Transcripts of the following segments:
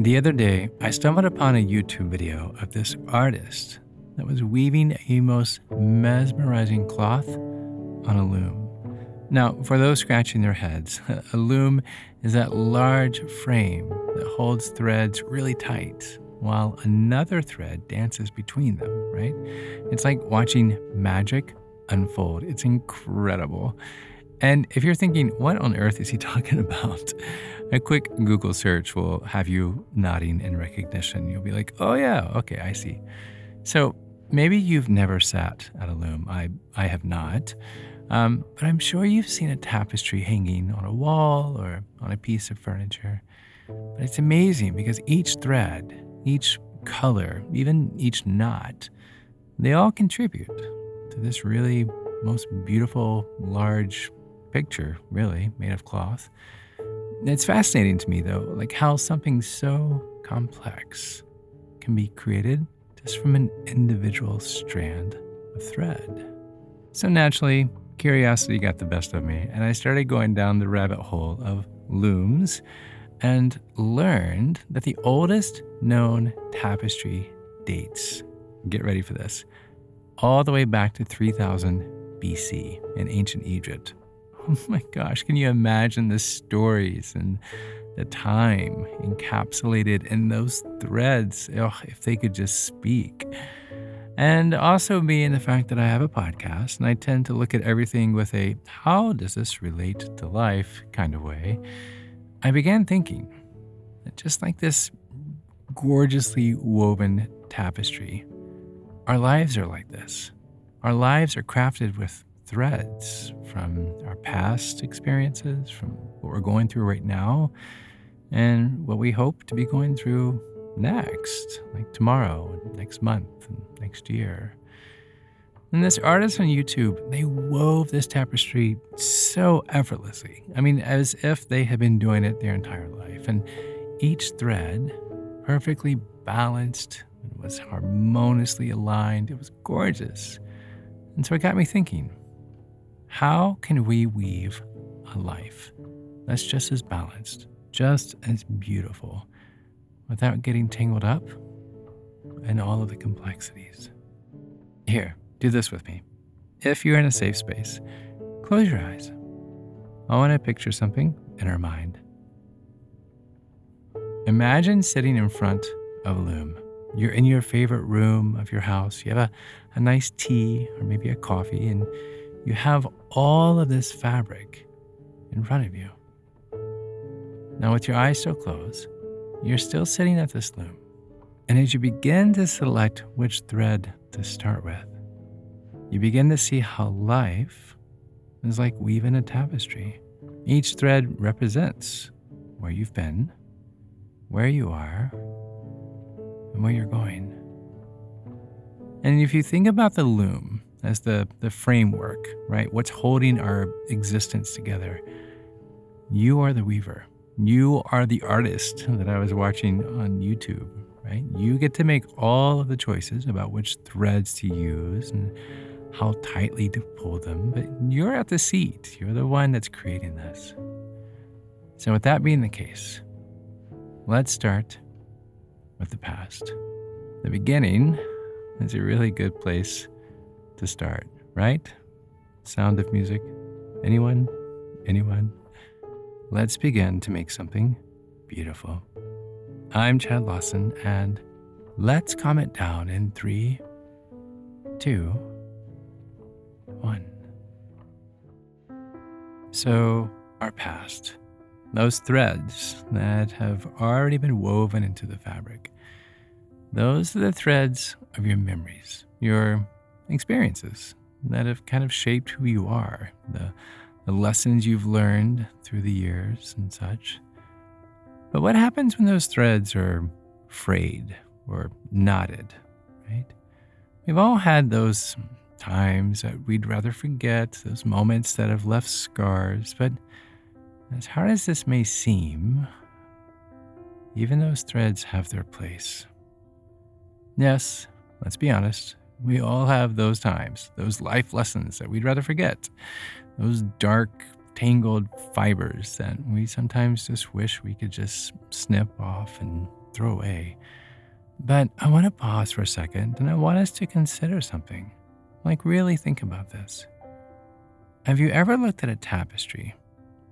The other day, I stumbled upon a YouTube video of this artist that was weaving a most mesmerizing cloth on a loom. Now, for those scratching their heads, a loom is that large frame that holds threads really tight while another thread dances between them, right? It's like watching magic unfold. It's incredible. And if you're thinking, what on earth is he talking about? A quick Google search will have you nodding in recognition. You'll be like, oh, yeah, okay, I see. So maybe you've never sat at a loom. I, I have not. Um, but I'm sure you've seen a tapestry hanging on a wall or on a piece of furniture. But it's amazing because each thread, each color, even each knot, they all contribute to this really most beautiful, large picture, really, made of cloth. It's fascinating to me, though, like how something so complex can be created just from an individual strand of thread. So naturally, curiosity got the best of me, and I started going down the rabbit hole of looms and learned that the oldest known tapestry dates, get ready for this, all the way back to 3000 BC in ancient Egypt. Oh my gosh, can you imagine the stories and the time encapsulated in those threads? If they could just speak. And also being the fact that I have a podcast and I tend to look at everything with a how does this relate to life kind of way, I began thinking that just like this gorgeously woven tapestry, our lives are like this. Our lives are crafted with threads from our past experiences, from what we're going through right now, and what we hope to be going through next, like tomorrow, next month, and next year. And this artist on YouTube, they wove this tapestry so effortlessly. I mean, as if they had been doing it their entire life. And each thread perfectly balanced, was harmoniously aligned, it was gorgeous. And so it got me thinking how can we weave a life that's just as balanced, just as beautiful, without getting tangled up in all of the complexities? Here, do this with me. If you're in a safe space, close your eyes. I want to picture something in our mind. Imagine sitting in front of a loom. You're in your favorite room of your house. You have a, a nice tea or maybe a coffee, and you have all of this fabric in front of you. Now, with your eyes still closed, you're still sitting at this loom. And as you begin to select which thread to start with, you begin to see how life is like weaving a tapestry. Each thread represents where you've been, where you are, and where you're going. And if you think about the loom as the, the framework, right, what's holding our existence together, you are the weaver. You are the artist that I was watching on YouTube, right? You get to make all of the choices about which threads to use and how tightly to pull them, but you're at the seat. You're the one that's creating this. So, with that being the case, let's start with the past. The beginning is a really good place to start, right? Sound of music? Anyone? Anyone? Let's begin to make something beautiful. I'm Chad Lawson, and let's calm it down in three, two, one. So, our past, those threads that have already been woven into the fabric, those are the threads of your memories, your experiences that have kind of shaped who you are, the, the lessons you've learned through the years and such. But what happens when those threads are frayed or knotted, right? We've all had those times that we'd rather forget, those moments that have left scars. But as hard as this may seem, even those threads have their place. Yes, let's be honest, we all have those times, those life lessons that we'd rather forget, those dark, tangled fibers that we sometimes just wish we could just snip off and throw away. But I want to pause for a second and I want us to consider something. Like, really think about this. Have you ever looked at a tapestry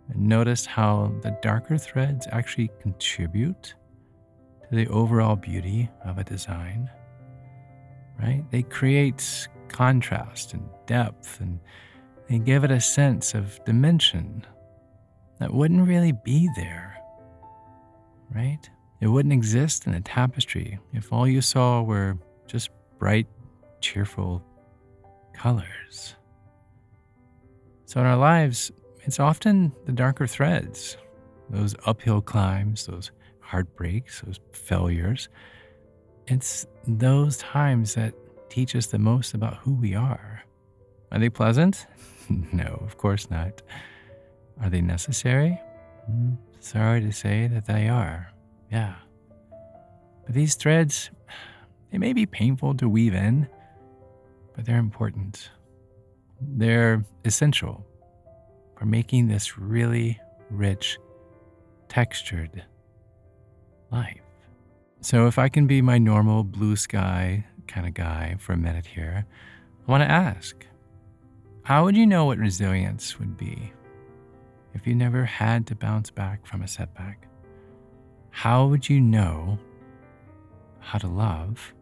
and noticed how the darker threads actually contribute to the overall beauty of a design? Right? They create contrast and depth and they give it a sense of dimension that wouldn't really be there. Right? It wouldn't exist in a tapestry if all you saw were just bright, cheerful colors. So in our lives, it's often the darker threads, those uphill climbs, those heartbreaks, those failures. It's those times that teach us the most about who we are. Are they pleasant? no, of course not. Are they necessary? Mm, sorry to say that they are. Yeah. But these threads, they may be painful to weave in, but they're important. They're essential for making this really rich, textured life. So, if I can be my normal blue sky kind of guy for a minute here, I want to ask how would you know what resilience would be if you never had to bounce back from a setback? How would you know how to love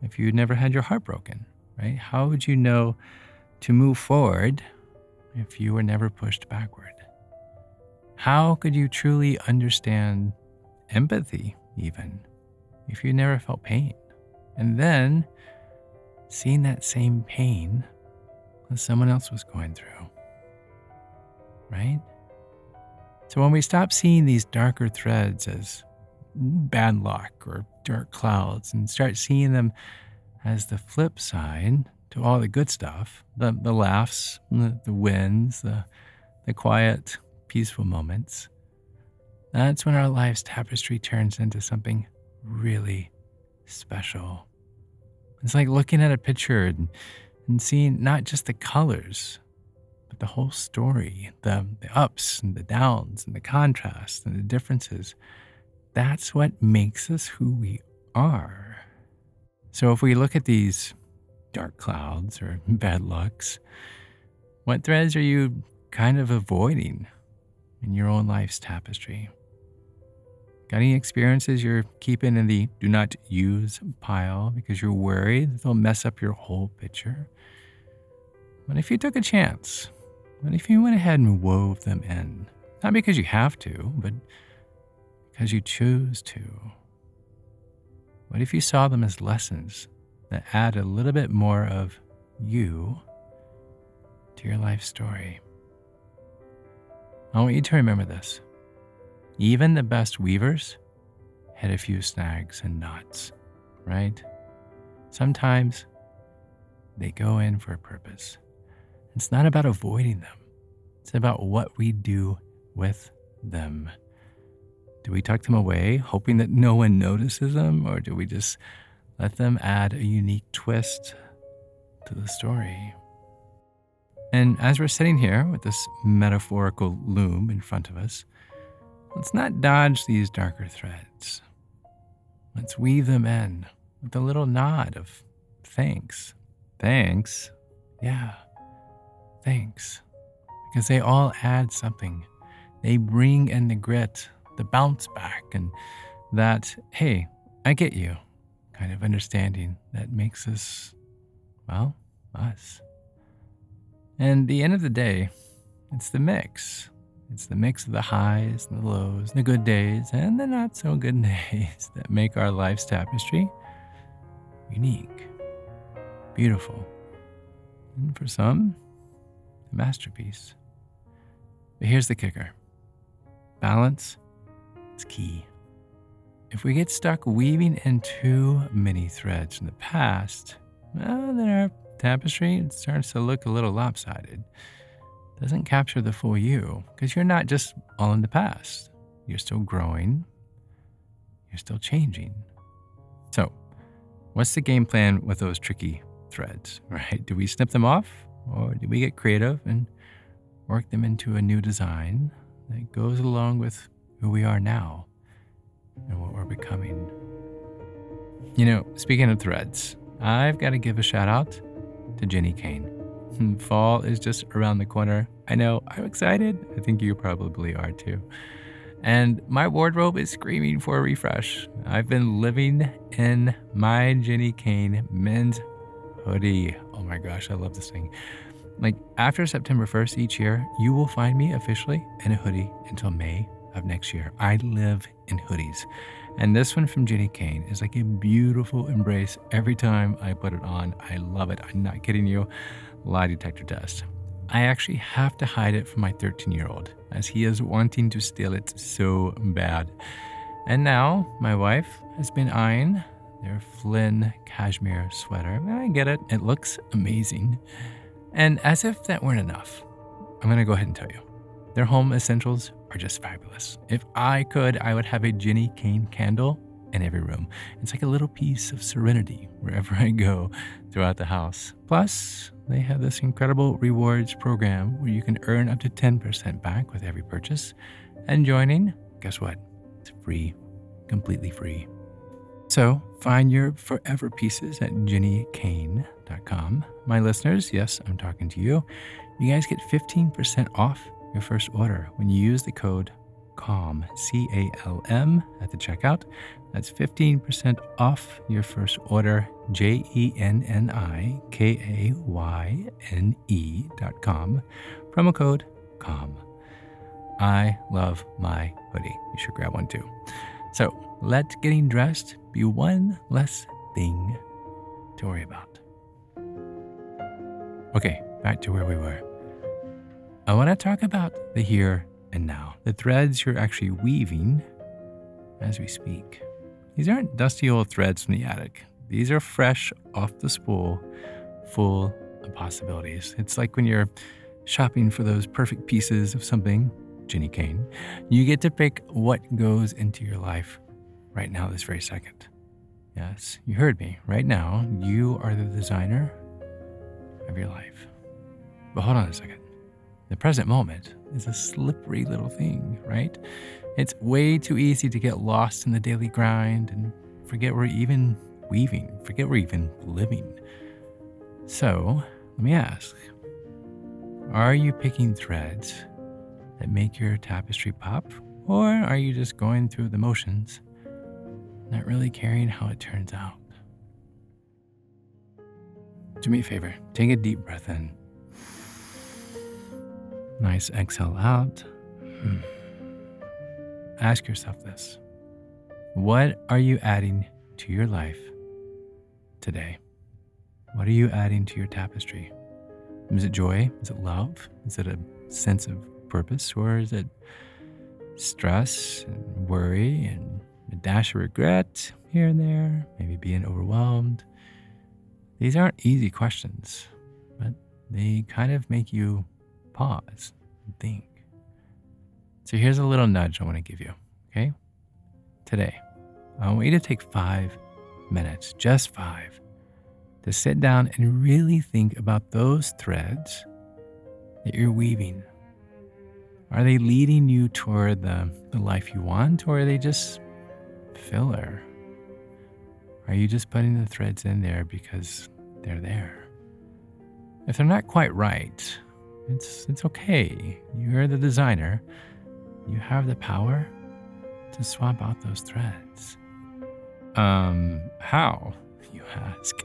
if you never had your heart broken, right? How would you know to move forward if you were never pushed backward? How could you truly understand empathy, even if you never felt pain? And then seeing that same pain that someone else was going through, right? So when we stop seeing these darker threads as bad luck or dark clouds and start seeing them as the flip side to all the good stuff the, the laughs, the, the wins, the, the quiet, peaceful moments. That's when our life's tapestry turns into something really special. It's like looking at a picture and, and seeing not just the colors, but the whole story the, the ups and the downs and the contrasts and the differences. That's what makes us who we are. So if we look at these dark clouds or bad lucks, what threads are you kind of avoiding in your own life's tapestry? Got any experiences you're keeping in the do not use pile because you're worried they'll mess up your whole picture? What if you took a chance? What if you went ahead and wove them in? Not because you have to, but because you choose to. What if you saw them as lessons that add a little bit more of you to your life story? I want you to remember this. Even the best weavers had a few snags and knots, right? Sometimes they go in for a purpose. It's not about avoiding them, it's about what we do with them. Do we tuck them away, hoping that no one notices them, or do we just let them add a unique twist to the story? And as we're sitting here with this metaphorical loom in front of us, let's not dodge these darker threads. Let's weave them in with a little nod of thanks. Thanks? Yeah, thanks. Because they all add something. They bring in the grit the bounce back and that, hey, I get you kind of understanding that makes us, well, us. And the end of the day, it's the mix. It's the mix of the highs and the lows, the good days and the not so good days that make our life's tapestry unique, beautiful, and for some, a masterpiece. But here's the kicker balance is key. If we get stuck weaving in too many threads from the past, well, then our tapestry starts to look a little lopsided. Doesn't capture the full you because you're not just all in the past. You're still growing, you're still changing. So, what's the game plan with those tricky threads, right? Do we snip them off or do we get creative and work them into a new design that goes along with who we are now and what we're becoming. You know, speaking of threads, I've got to give a shout out to Jenni Kayne. Fall is just around the corner. I know, I'm excited. I think you probably are too. And my wardrobe is screaming for a refresh. I've been living in my Jenni Kayne men's hoodie. Oh my gosh, I love this thing. Like after September 1st each year, you will find me officially in a hoodie until May of next year. I live in hoodies. And this one from Jenni Kayne is like a beautiful embrace every time I put it on. I love it. I'm not kidding you. Lie detector test. I actually have to hide it from my 13 year old as he is wanting to steal it so bad. And now my wife has been eyeing their Flynn cashmere sweater. I get it, it looks amazing. And as if that weren't enough, I'm to go ahead and tell you their home essentials are just fabulous. If I could, I would have a Jenni Kayne candle in every room. It's like a little piece of serenity wherever I go throughout the house. Plus, they have this incredible rewards program where you can earn up to 10% back with every purchase. And joining, guess what? It's free, completely free. So find your forever pieces at jennikayne.com. My listeners, yes, I'm talking to you. You guys get 15% off your first order when you use the code CALM, C A L M, at the checkout. That's 15% off your first order, J E N N I K A Y N E dot com. Promo code CALM. I love my hoodie. You should grab one too. So let getting dressed be one less thing to worry about. Okay, back to where we were. I want to talk about the here and now, the threads you're actually weaving as we speak. These aren't dusty old threads from the attic. These are fresh off the spool, full of possibilities. It's like when you're shopping for those perfect pieces of something, Jenni Kayne, you get to pick what goes into your life right now, this very second. Yes, you heard me. Right now, you are the designer of your life. But hold on a second. The present moment is a slippery little thing, right? It's way too easy to get lost in the daily grind and forget we're even weaving, forget we're even living. So, let me ask Are you picking threads that make your tapestry pop? Or are you just going through the motions, not really caring how it turns out? Do me a favor, take a deep breath in Nice exhale out. Hmm. Ask yourself this What are you adding to your life today? What are you adding to your tapestry? Is it joy? Is it love? Is it a sense of purpose? Or is it stress and worry and a dash of regret here and there? Maybe being overwhelmed? These aren't easy questions, but they kind of make you pause and think. So here's a little nudge I want to give you, okay? Today, I want you to take five minutes, just five, to sit down and really think about those threads that you're weaving. Are they leading you toward the, the life you want, or are they just filler? Are you just putting the threads in there because they're there? If they're not quite right, it's, it's okay. You're the designer. You have the power to swap out those threads. Um, how, you ask?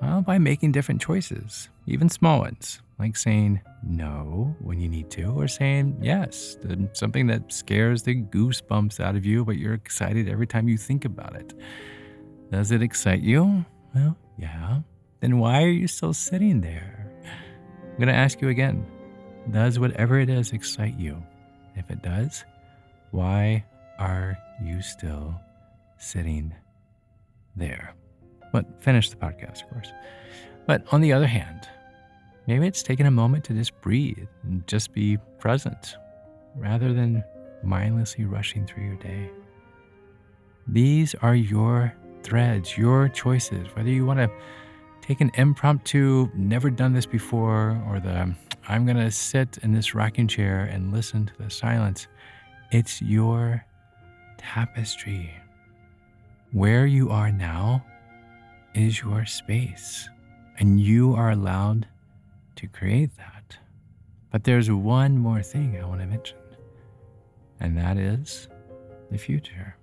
Well, by making different choices, even small ones, like saying no when you need to, or saying yes to something that scares the goosebumps out of you, but you're excited every time you think about it. Does it excite you? Well, yeah. Then why are you still sitting there? I'm going to ask you again Does whatever it is excite you? If it does, why are you still sitting there? But finish the podcast, of course. But on the other hand, maybe it's taking a moment to just breathe and just be present rather than mindlessly rushing through your day. These are your threads, your choices, whether you want to take an impromptu, never done this before, or the I'm going to sit in this rocking chair and listen to the silence. It's your tapestry. where you are now is your space, and you are allowed to create that. But there's one more thing I want to mention, and that is the future.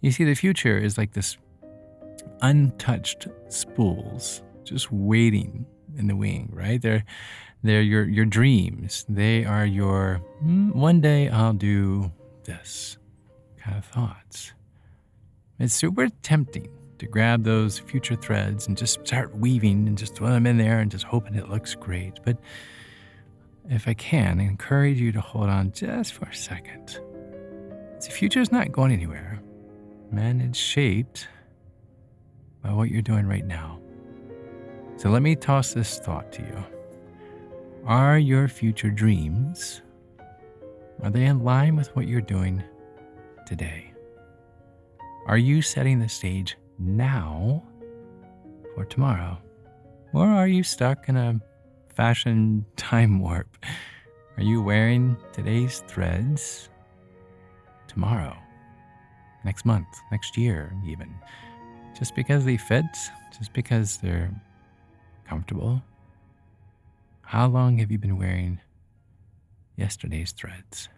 You see, the future is like this untouched spools just waiting in the wing, right? They're they're your your dreams. They are your mm, one day I'll do this kind of thoughts. It's super tempting to grab those future threads and just start weaving and just throw them in there and just hoping it looks great. But if I can, I encourage you to hold on just for a second. The future is not going anywhere, man. It's shaped by what you're doing right now. So let me toss this thought to you. Are your future dreams are they in line with what you're doing today? Are you setting the stage now for tomorrow? Or are you stuck in a fashion time warp? Are you wearing today's threads tomorrow, next month, next year, even? Just because they fit, just because they're comfortable? How long have you been wearing yesterday's threads?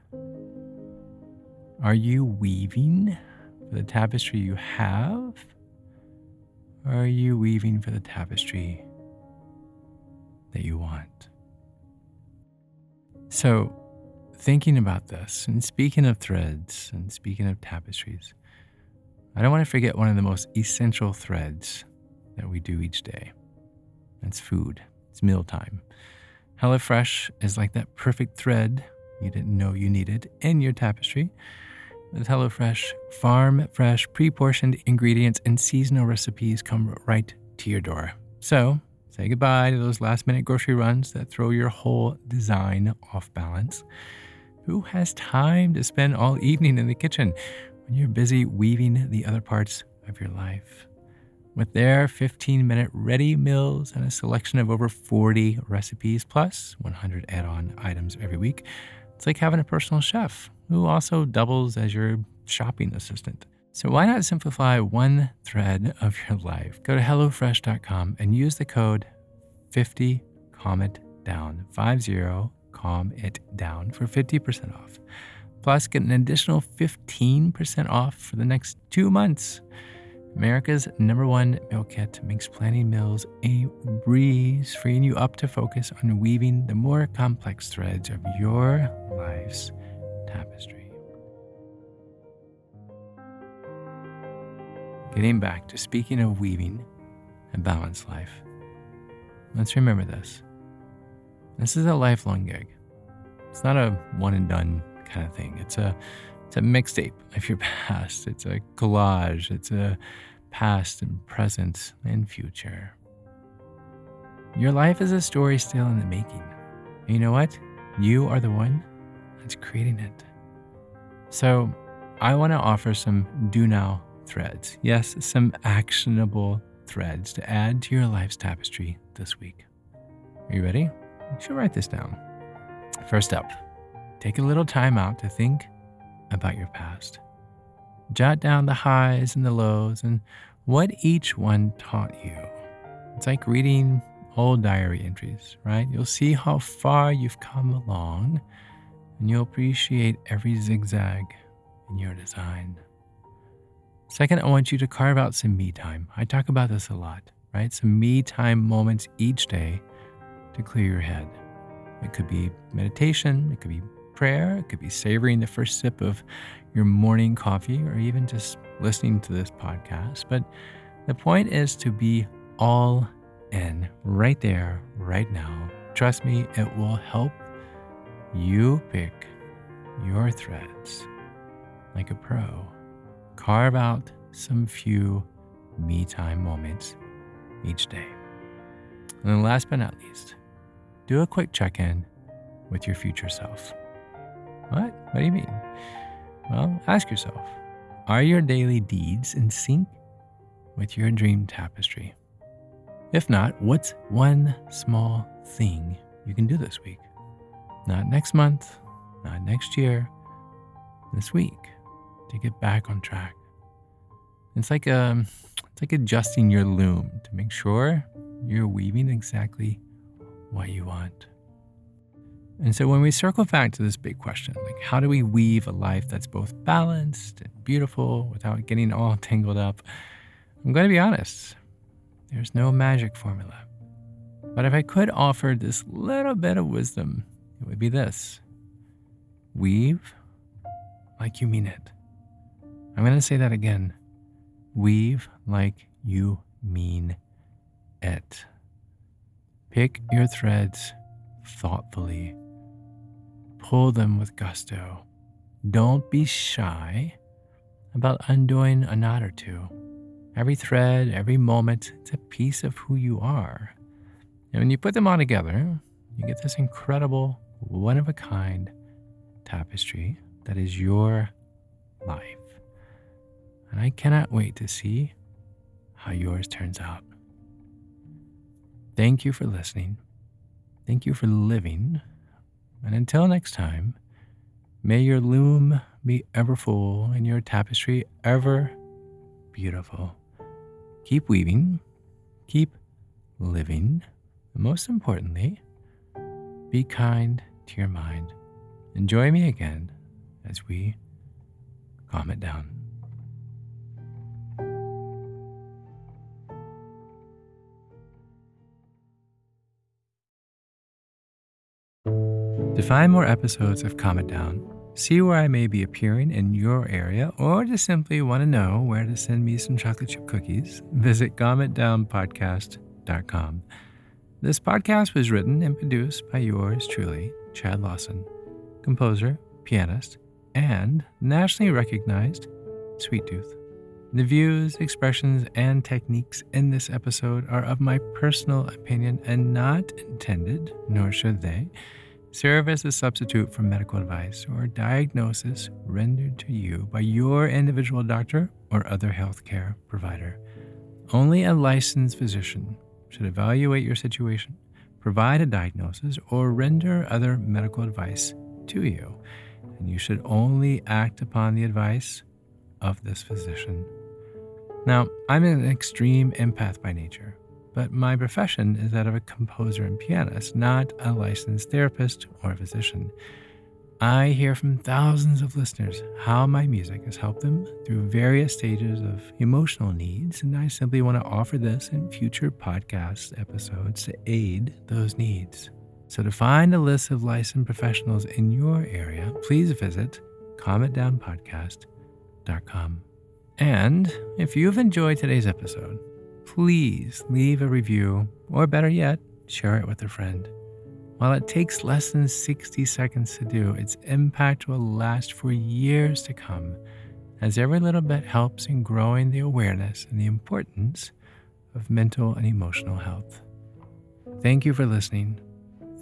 Are you weaving for the tapestry you have? Or are you weaving for the tapestry that you want? So, thinking about this, and speaking of threads and speaking of tapestries, I don't want to forget one of the most essential threads that we do each day. That's food. It's mealtime. HelloFresh is like that perfect thread you didn't know you needed in your tapestry. With HelloFresh, farm fresh, pre portioned ingredients and seasonal recipes come right to your door. So, say goodbye to those last minute grocery runs that throw your whole design off balance. Who has time to spend all evening in the kitchen when you're busy weaving the other parts of your life? With their 15 minute ready meals and a selection of over 40 recipes, plus 100 add on items every week, it's like having a personal chef who also doubles as your shopping assistant. So why not simplify one thread of your life? Go to HelloFresh.com and use the code 50 calm it down 50 calm it down for 50% off. Plus, get an additional 15% off for the next two months. America's number one meal kit makes planning meals a breeze, freeing you up to focus on weaving the more complex threads of your life's tapestry. Getting back to speaking of weaving a balanced life, let's remember this. This is a lifelong gig. It's not a one and done kind of thing. It's a it's a mixtape of your past. It's a collage. It's a past and present and future. Your life is a story still in the making. And you know what? You are the one that's creating it. So, I want to offer some do now threads. Yes, some actionable threads to add to your life's tapestry this week. Are you ready? You should write this down. First up, take a little time out to think about your past. Jot down the highs and the lows and what each one taught you. It's like reading old diary entries, right? You'll see how far you've come along and you'll appreciate every zigzag in your design. Second, I want you to carve out some me time. I talk about this a lot, right? Some me time moments each day to clear your head. It could be meditation, it could be prayer, it could be savoring the first sip of your morning coffee, or even just listening to this podcast. But the point is to be all in right there, right now. Trust me, it will help you pick your threads like a pro. Carve out some few me time moments each day. And then, last but not least, do a quick check in with your future self. What? What do you mean? Well, ask yourself are your daily deeds in sync with your dream tapestry? If not, what's one small thing you can do this week? Not next month, not next year, this week to get back on track. It's like um, it's like adjusting your loom to make sure you're weaving exactly what you want. And so when we circle back to this big question, like how do we weave a life that's both balanced and beautiful without getting all tangled up? I'm going to be honest, there's no magic formula. But if I could offer this little bit of wisdom, it would be this weave like you mean it. I'm going to say that again. Weave like you mean it. Pick your threads thoughtfully pull them with gusto. Don't be shy about undoing a knot or two. Every thread, every moment, it's a piece of who you are. And when you put them all together, you get this incredible, one of a kind tapestry that is your life. And I cannot wait to see how yours turns out. Thank you for listening. Thank you for living and until next time, may your loom be ever full and your tapestry ever beautiful. Keep weaving, keep living, and most importantly, be kind to your mind. Enjoy me again as we calm it down. To find more episodes of Calm It Down, see where I may be appearing in your area, or just simply want to know where to send me some chocolate chip cookies, visit calmitdownpodcast.com. This podcast was written and produced by yours truly, Chad Lawson, composer, pianist, and nationally recognized Sweet Tooth. The views, expressions, and techniques in this episode are of my personal opinion and not intended, nor should they, serve as a substitute for medical advice or diagnosis rendered to you by your individual doctor or other healthcare provider. Only a licensed physician should evaluate your situation, provide a diagnosis, or render other medical advice to you. And you should only act upon the advice of this physician. Now, I'm an extreme empath by nature but my profession is that of a composer and pianist, not a licensed therapist or physician. I hear from thousands of listeners how my music has helped them through various stages of emotional needs, and I simply want to offer this in future podcast episodes to aid those needs. So, to find a list of licensed professionals in your area, please visit calmitdownpodcast.com. And if you've enjoyed today's episode, please leave a review, or better yet, share it with a friend. While it takes less than 60 seconds to do, its impact will last for years to come, as every little bit helps in growing the awareness and the importance of mental and emotional health. Thank you for listening.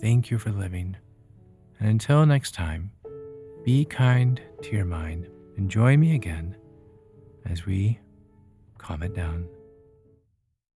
Thank you for living. And until next time, be kind to your mind and join me again as we calm it down.